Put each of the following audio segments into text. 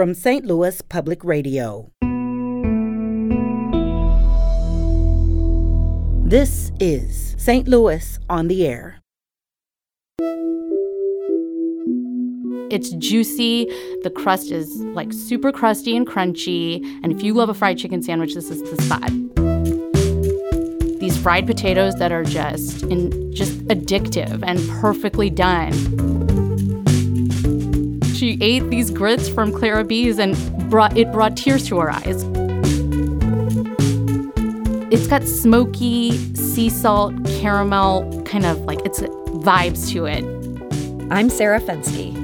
from St. Louis Public Radio. This is St. Louis on the Air. It's juicy. The crust is like super crusty and crunchy. And if you love a fried chicken sandwich, this is the spot. These fried potatoes that are just in, just addictive and perfectly done. She ate these grits from Clara B's and brought it brought tears to her eyes. It's got smoky sea salt, caramel, kind of like it's vibes to it. I'm Sarah Fenske.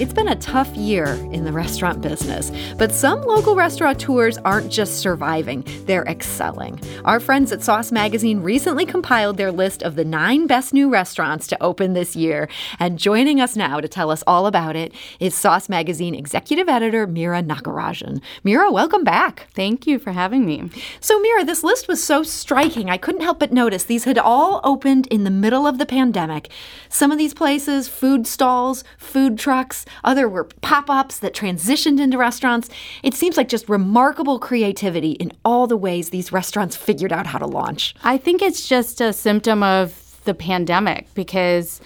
It's been a tough year in the restaurant business, but some local restaurateurs aren't just surviving, they're excelling. Our friends at Sauce Magazine recently compiled their list of the nine best new restaurants to open this year. And joining us now to tell us all about it is Sauce Magazine executive editor Mira Nagarajan. Mira, welcome back. Thank you for having me. So, Mira, this list was so striking. I couldn't help but notice these had all opened in the middle of the pandemic. Some of these places, food stalls, food trucks, other were pop ups that transitioned into restaurants. It seems like just remarkable creativity in all the ways these restaurants figured out how to launch. I think it's just a symptom of the pandemic because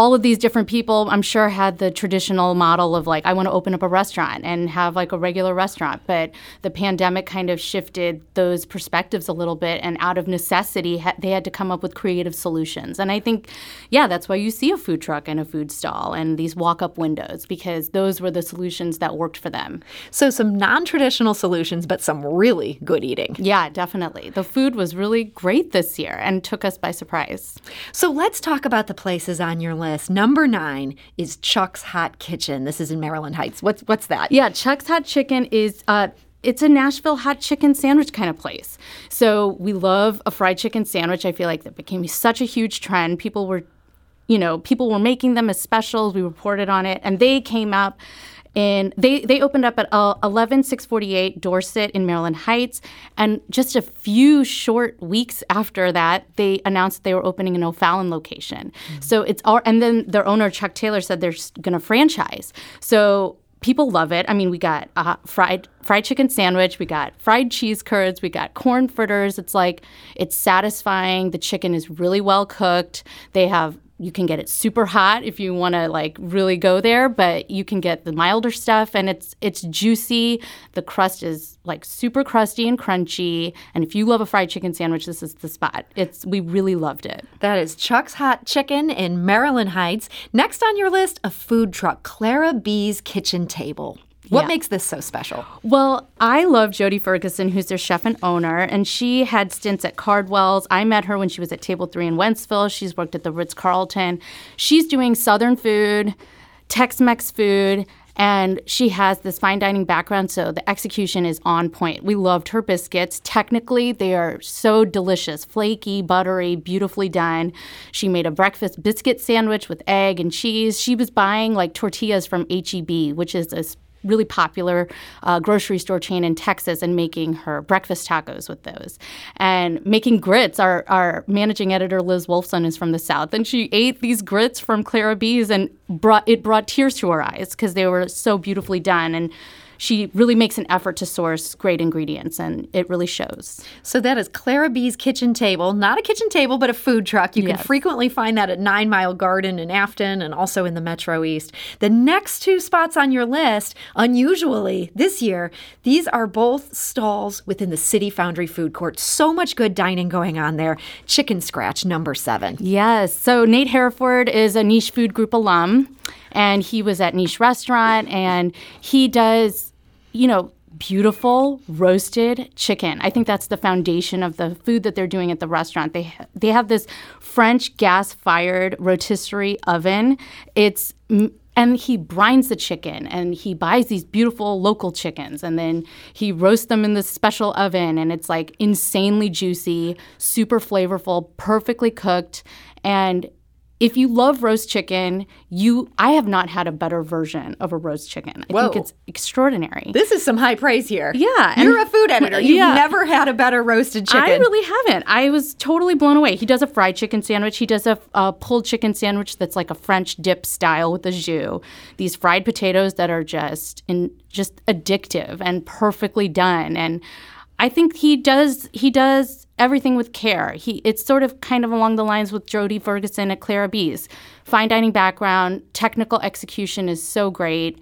all of these different people, I'm sure, had the traditional model of like, I want to open up a restaurant and have like a regular restaurant. But the pandemic kind of shifted those perspectives a little bit. And out of necessity, ha- they had to come up with creative solutions. And I think, yeah, that's why you see a food truck and a food stall and these walk up windows because those were the solutions that worked for them. So, some non traditional solutions, but some really good eating. Yeah, definitely. The food was really great this year and took us by surprise. So, let's talk about the places on your list. Number nine is Chuck's Hot Chicken. This is in Maryland Heights. What's what's that? Yeah, Chuck's Hot Chicken is uh, it's a Nashville hot chicken sandwich kind of place. So we love a fried chicken sandwich. I feel like that became such a huge trend. People were, you know, people were making them as specials. We reported on it, and they came up. And they, they opened up at uh, 11648 Dorset in Maryland Heights. And just a few short weeks after that, they announced that they were opening an O'Fallon location. Mm-hmm. So it's all, and then their owner, Chuck Taylor, said they're going to franchise. So people love it. I mean, we got a fried fried chicken sandwich, we got fried cheese curds, we got corn fritters. It's like it's satisfying. The chicken is really well cooked. They have you can get it super hot if you want to like really go there but you can get the milder stuff and it's it's juicy. The crust is like super crusty and crunchy and if you love a fried chicken sandwich this is the spot. It's we really loved it. That is chuck's hot chicken in maryland heights. Next on your list a food truck clara B's kitchen table what yeah. makes this so special? Well, I love Jody Ferguson, who's their chef and owner, and she had stints at Cardwell's. I met her when she was at Table 3 in Wentzville. She's worked at the Ritz Carlton. She's doing Southern food, Tex Mex food, and she has this fine dining background, so the execution is on point. We loved her biscuits. Technically, they are so delicious flaky, buttery, beautifully done. She made a breakfast biscuit sandwich with egg and cheese. She was buying like tortillas from HEB, which is this really popular uh, grocery store chain in Texas and making her breakfast tacos with those. And making grits, our, our managing editor, Liz Wolfson, is from the South. And she ate these grits from Clara B's and brought, it brought tears to her eyes because they were so beautifully done. And she really makes an effort to source great ingredients, and it really shows. So that is Clara B's Kitchen Table, not a kitchen table, but a food truck. You yes. can frequently find that at Nine Mile Garden in Afton and also in the Metro East. The next two spots on your list, unusually this year, these are both stalls within the City Foundry Food Court. So much good dining going on there. Chicken Scratch, number seven. Yes. So Nate Hereford is a Niche Food Group alum and he was at Niche Restaurant, and he does you know, beautiful roasted chicken. I think that's the foundation of the food that they're doing at the restaurant. They they have this French gas-fired rotisserie oven. It's and he brines the chicken and he buys these beautiful local chickens and then he roasts them in this special oven and it's like insanely juicy, super flavorful, perfectly cooked and if you love roast chicken, you I have not had a better version of a roast chicken. I Whoa. think it's extraordinary. This is some high praise here. Yeah, and- You're a food editor. You've Yeah. never had a better roasted chicken. I really haven't. I was totally blown away. He does a fried chicken sandwich. He does a, a pulled chicken sandwich that's like a French dip style with a jus. These fried potatoes that are just in just addictive and perfectly done. And I think he does he does everything with care. He it's sort of kind of along the lines with Jody Ferguson at Clara B's. Fine dining background, technical execution is so great.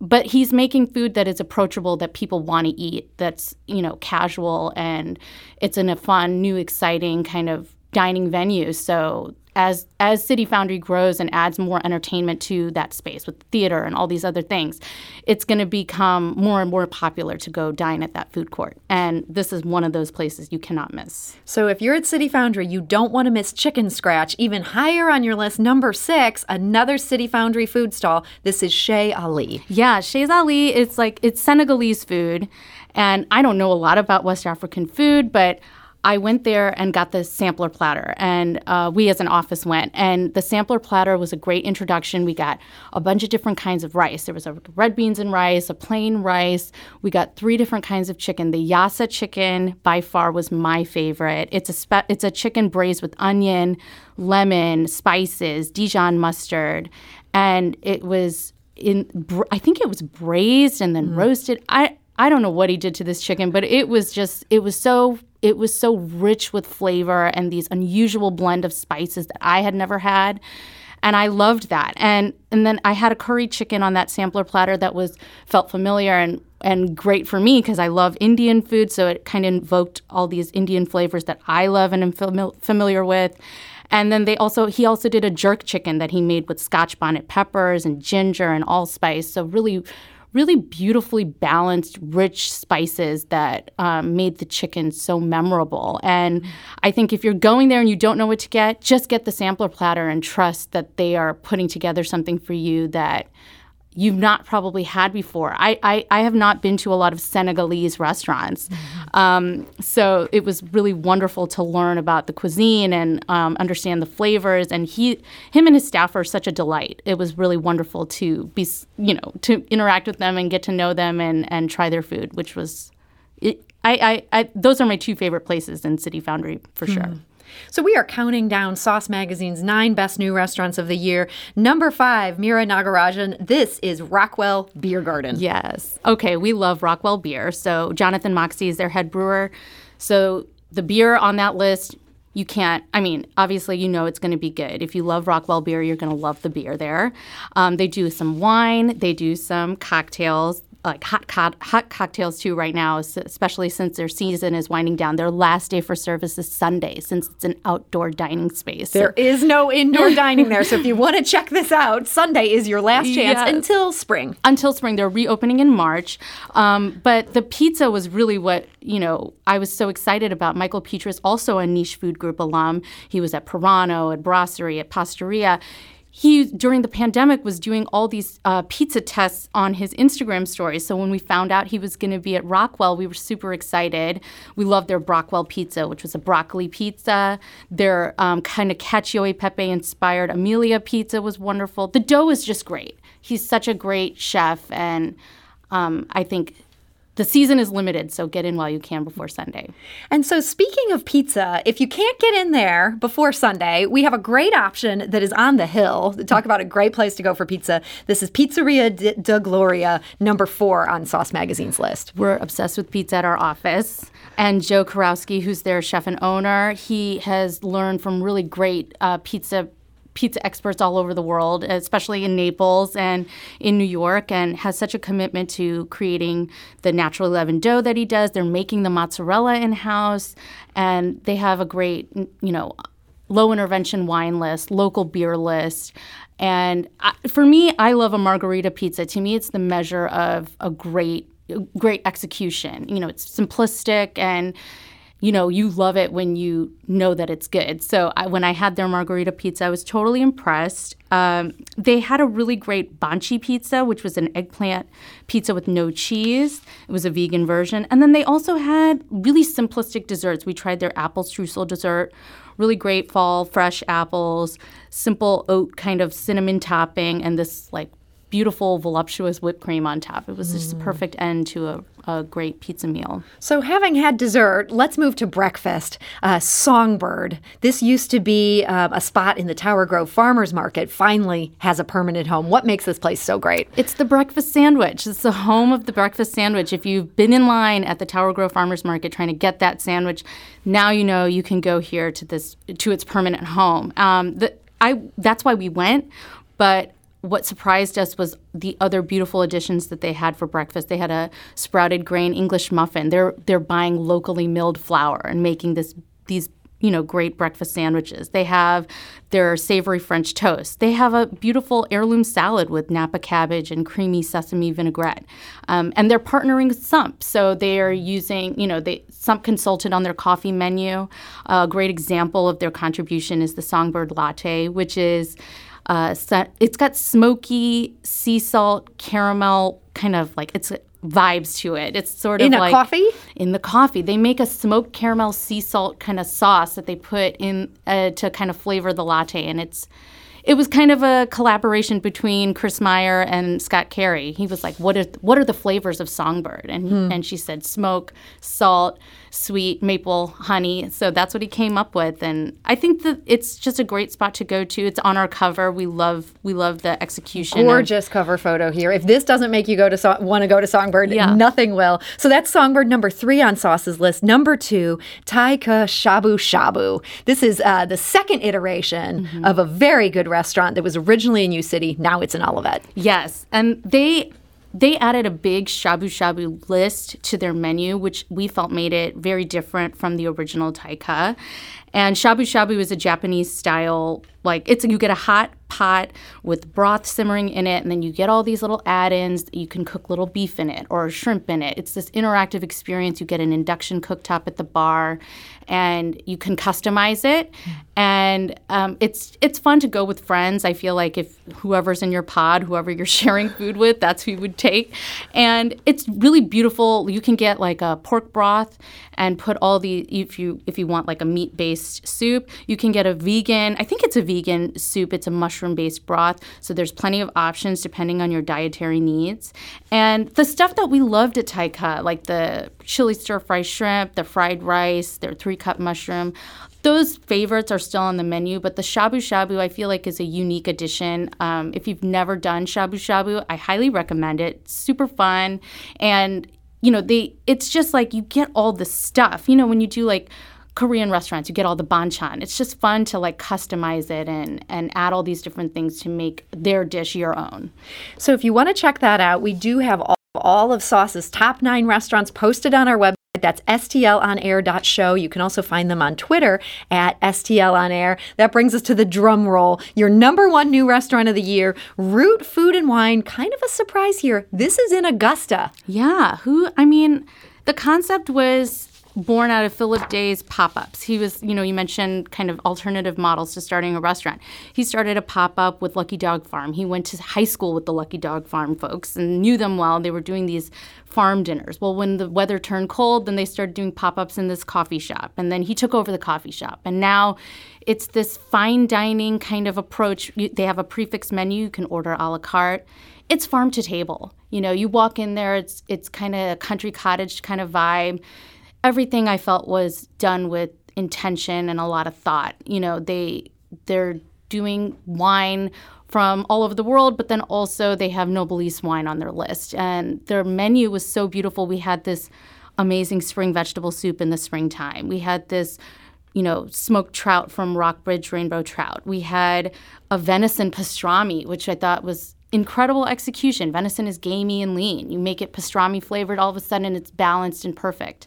But he's making food that is approachable that people want to eat. That's, you know, casual and it's in a fun, new, exciting kind of dining venue. So as as City Foundry grows and adds more entertainment to that space with theater and all these other things, it's going to become more and more popular to go dine at that food court. And this is one of those places you cannot miss. So if you're at City Foundry, you don't want to miss Chicken Scratch. Even higher on your list, number six, another City Foundry food stall. This is Chez Ali. Yeah, Chez Ali, it's like it's Senegalese food. And I don't know a lot about West African food, but I went there and got the sampler platter, and uh, we as an office went. And the sampler platter was a great introduction. We got a bunch of different kinds of rice. There was a red beans and rice, a plain rice. We got three different kinds of chicken. The yassa chicken by far was my favorite. It's a spe- it's a chicken braised with onion, lemon, spices, Dijon mustard, and it was in. Br- I think it was braised and then roasted. I I don't know what he did to this chicken, but it was just it was so it was so rich with flavor and these unusual blend of spices that I had never had. And I loved that. And and then I had a curry chicken on that sampler platter that was felt familiar and and great for me because I love Indian food, so it kind of invoked all these Indian flavors that I love and am fami- familiar with. And then they also he also did a jerk chicken that he made with scotch bonnet peppers and ginger and allspice. So really really beautifully balanced, rich spices that um, made the chicken so memorable. And I think if you're going there and you don't know what to get, just get the sampler platter and trust that they are putting together something for you that you've not probably had before. I, I, I have not been to a lot of Senegalese restaurants. Um, so it was really wonderful to learn about the cuisine and um, understand the flavors. And he, him and his staff are such a delight. It was really wonderful to be, you know, to interact with them and get to know them and, and try their food, which was, it, I, I, I, those are my two favorite places in City Foundry for sure. So we are counting down Sauce Magazine's nine best new restaurants of the year. Number five, Mira Nagarajan. This is Rockwell Beer Garden. Yes. Okay, we love Rockwell beer. So Jonathan Moxey is their head brewer. So the beer on that list, you can't. I mean, obviously, you know it's going to be good. If you love Rockwell beer, you're going to love the beer there. Um, they do some wine. They do some cocktails. Like hot, co- hot cocktails too right now, especially since their season is winding down. Their last day for service is Sunday, since it's an outdoor dining space. So- There is no indoor dining there. So if you want to check this out, Sunday is your last chance Yes. until spring. until spring. They're reopening in March. Um, but the pizza was really what, you know, I was so excited about. Michael Petras, also a niche food group alum. He was at Porano, at Brasserie, at Pastaria. He, during the pandemic, was doing all these uh, pizza tests on his Instagram stories. So when we found out he was going to be at Rockwell, we were super excited. We loved their Brockwell pizza, which was a broccoli pizza. Their um, kind of cacio e pepe inspired Amelia pizza was wonderful. The dough is just great. He's such a great chef, and um, I think the season is limited, so get in while you can before Sunday. And so, speaking of pizza, if you can't get in there before Sunday, we have a great option that is on the hill. Talk about a great place to go for pizza. This is Pizzeria de, da Gloria, number four on Sauce Magazine's list. We're obsessed with pizza at our office. And Joe Karowski, who's their chef and owner, he has learned from really great uh, pizza pizza experts all over the world, especially in Naples and in New York, and has such a commitment to creating the natural leavened dough that he does. They're making the mozzarella in house, and they have a great, you know, low intervention wine list, local beer list. And I, for me, I love a margherita pizza. To me, it's the measure of a great, great execution. You know, it's simplistic and you know, you love it when you know that it's good. So I, when I had their margherita pizza, I was totally impressed. Um, they had a really great banchi pizza, which was an eggplant pizza with no cheese. It was a vegan version. And then they also had really simplistic desserts. We tried their apple streusel dessert, really great fall fresh apples, simple oat kind of cinnamon topping, and this like beautiful, voluptuous whipped cream on top. It was just a perfect end to a, a great pizza meal. So, having had dessert, let's move to breakfast. Uh, Songbird. This used to be uh, a spot in the Tower Grove Farmers Market, finally has a permanent home. What makes this place so great? It's the breakfast sandwich. It's the home of the breakfast sandwich. If you've been in line at the Tower Grove Farmers Market trying to get that sandwich, now you know you can go here to this to its permanent home. Um, the, I that's why we went, but what surprised us was the other beautiful additions that they had for breakfast. They had a sprouted grain English muffin. They're they're buying locally milled flour and making this these you know great breakfast sandwiches. They have their savory French toast. They have a beautiful heirloom salad with Napa cabbage and creamy sesame vinaigrette. Um, and they're partnering with Sump, so they are using you know they Sump consulted on their coffee menu. A great example of their contribution is the Songbird Latte, which is uh, it's got smoky sea salt caramel kind of like it's vibes to it. It's sort of in a like coffee. In the coffee, they make a smoked caramel sea salt kind of sauce that they put in uh, to kind of flavor the latte, and it's it was kind of a collaboration between Chris Meyer and Scott Carey. He was like, "What are what are the flavors of Songbird?" And Hmm. and she said, "Smoke, salt, sweet, maple, honey." So that's what he came up with, and I think that it's just a great spot to go to. It's on our cover. We love we love the execution. Gorgeous cover photo here. If this doesn't make you go to so- want to go to Songbird, Yeah. nothing will. So that's Songbird number three on Sauce's list. Number two, Taika Shabu Shabu. This is uh, the second iteration Mm-hmm. of a very good restaurant that was originally in U City. Now it's in Olivette. Yes, and they they added a big shabu shabu list to their menu, which we felt made it very different from the original taika. And shabu shabu is a Japanese style, like it's you get a hot pot with broth simmering in it, and then you get all these little add-ins. You can cook little beef in it or shrimp in it. It's this interactive experience. You get an induction cooktop at the bar, and you can customize it. And um, it's it's fun to go with friends. I feel like if whoever's in your pod, whoever you're sharing food with, that's who you would take. And it's really beautiful. You can get like a pork broth and put all the if you if you want like a meat based soup, you can get a vegan. I think it's a vegan soup. It's a mushroom based broth. So there's plenty of options depending on your dietary needs. And the stuff that we loved at Taika, like the chili stir fry shrimp, the fried rice, their three cup mushroom. Those favorites are still on the menu, but the shabu shabu I feel like is a unique addition. Um, if you've never done shabu shabu, I highly recommend it. It's super fun, and you know they. It's just like you get all the stuff. You know when you do like Korean restaurants, you get all the banchan. It's just fun to like customize it and and add all these different things to make their dish your own. So if you want to check that out, we do have all, all of Sauce's top nine restaurants posted on our website. That's stlonair.show. You can also find them on Twitter at stlonair. That brings us to the drum roll. Your number one new restaurant of the year, Root Food and Wine. Kind of a surprise here. This is in Augusta. Yeah, who I mean, the concept was born out of Philip Day's pop-ups. He was, you know, you mentioned kind of alternative models to starting a restaurant. He started a pop-up with Lucky Dog Farm. He went to high school with the Lucky Dog Farm folks and knew them well. They were doing these farm dinners. Well, when the weather turned cold, then they started doing pop-ups in this coffee shop. And then he took over the coffee shop. And now it's this fine dining kind of approach. They have a prix fixe menu. You can order a la carte it's farm to table. You know, you walk in there, it's it's kind of a country cottage kind of vibe. Everything I felt was done with intention and a lot of thought. You know, they they're doing wine from all over the world, but then also they have Noblesse wine on their list. And their menu was so beautiful. We had this amazing spring vegetable soup in the springtime. We had this you know, smoked trout from Rockbridge Rainbow Trout. We had a venison pastrami, which I thought was incredible execution. Venison is gamey and lean. You make it pastrami flavored, all of a sudden it's balanced and perfect.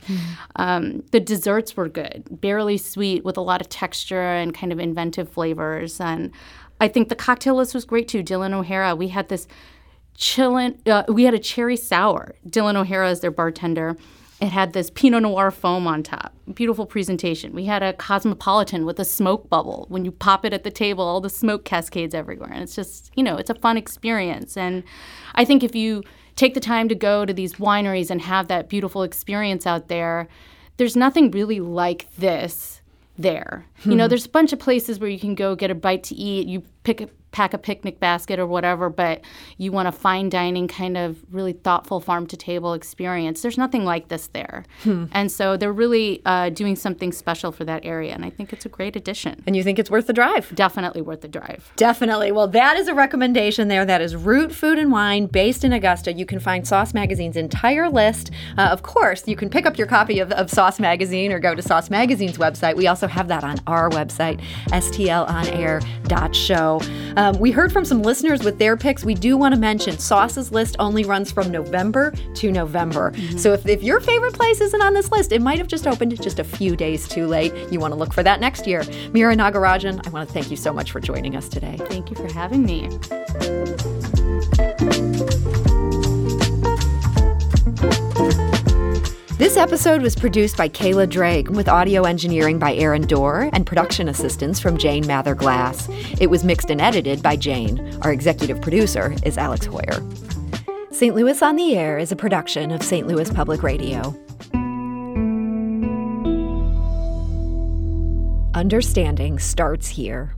Um, the desserts were good, barely sweet with a lot of texture and kind of inventive flavors. And I think the cocktail list was great too. Dylan O'Hara, we had this chillin', uh, we had a cherry sour. Dylan O'Hara is their bartender. It had this Pinot Noir foam on top. Beautiful presentation. We had a cosmopolitan with a smoke bubble. When you pop it at the table, all the smoke cascades everywhere. And it's just, you know, it's a fun experience. And I think if you take the time to go to these wineries and have that beautiful experience out there, there's nothing really like this there. You know, hmm. there's a bunch of places where you can go get a bite to eat. You pick a, pack a picnic basket or whatever, but you want a fine dining kind of really thoughtful farm to table experience. There's nothing like this there. And so they're really uh, doing something special for that area. And I think it's a great addition. And you think it's worth the drive? Definitely worth the drive. Definitely. Well, that is a recommendation there. That is Root Food and Wine, based in Augusta. You can find Sauce Magazine's entire list. Uh, of course, you can pick up your copy of, of Sauce Magazine or go to Sauce Magazine's website. We also have that on our website, stlonair.show. Um, we heard from some listeners with their picks. We do want to mention Sauce's list only runs from November to November. So if, if your favorite place isn't on this list, it might have just opened just a few days too late. You want to look for that next year. Mira Nagarajan, I want to thank you so much for joining us today. Thank you for having me. This episode was produced by Kayla Drake with audio engineering by Aaron Dorr and production assistance from Jane Mather Glass. It was mixed and edited by Jane. Our executive producer is Alex Heuer. St. Louis on the Air is a production of St. Louis Public Radio. Understanding starts here.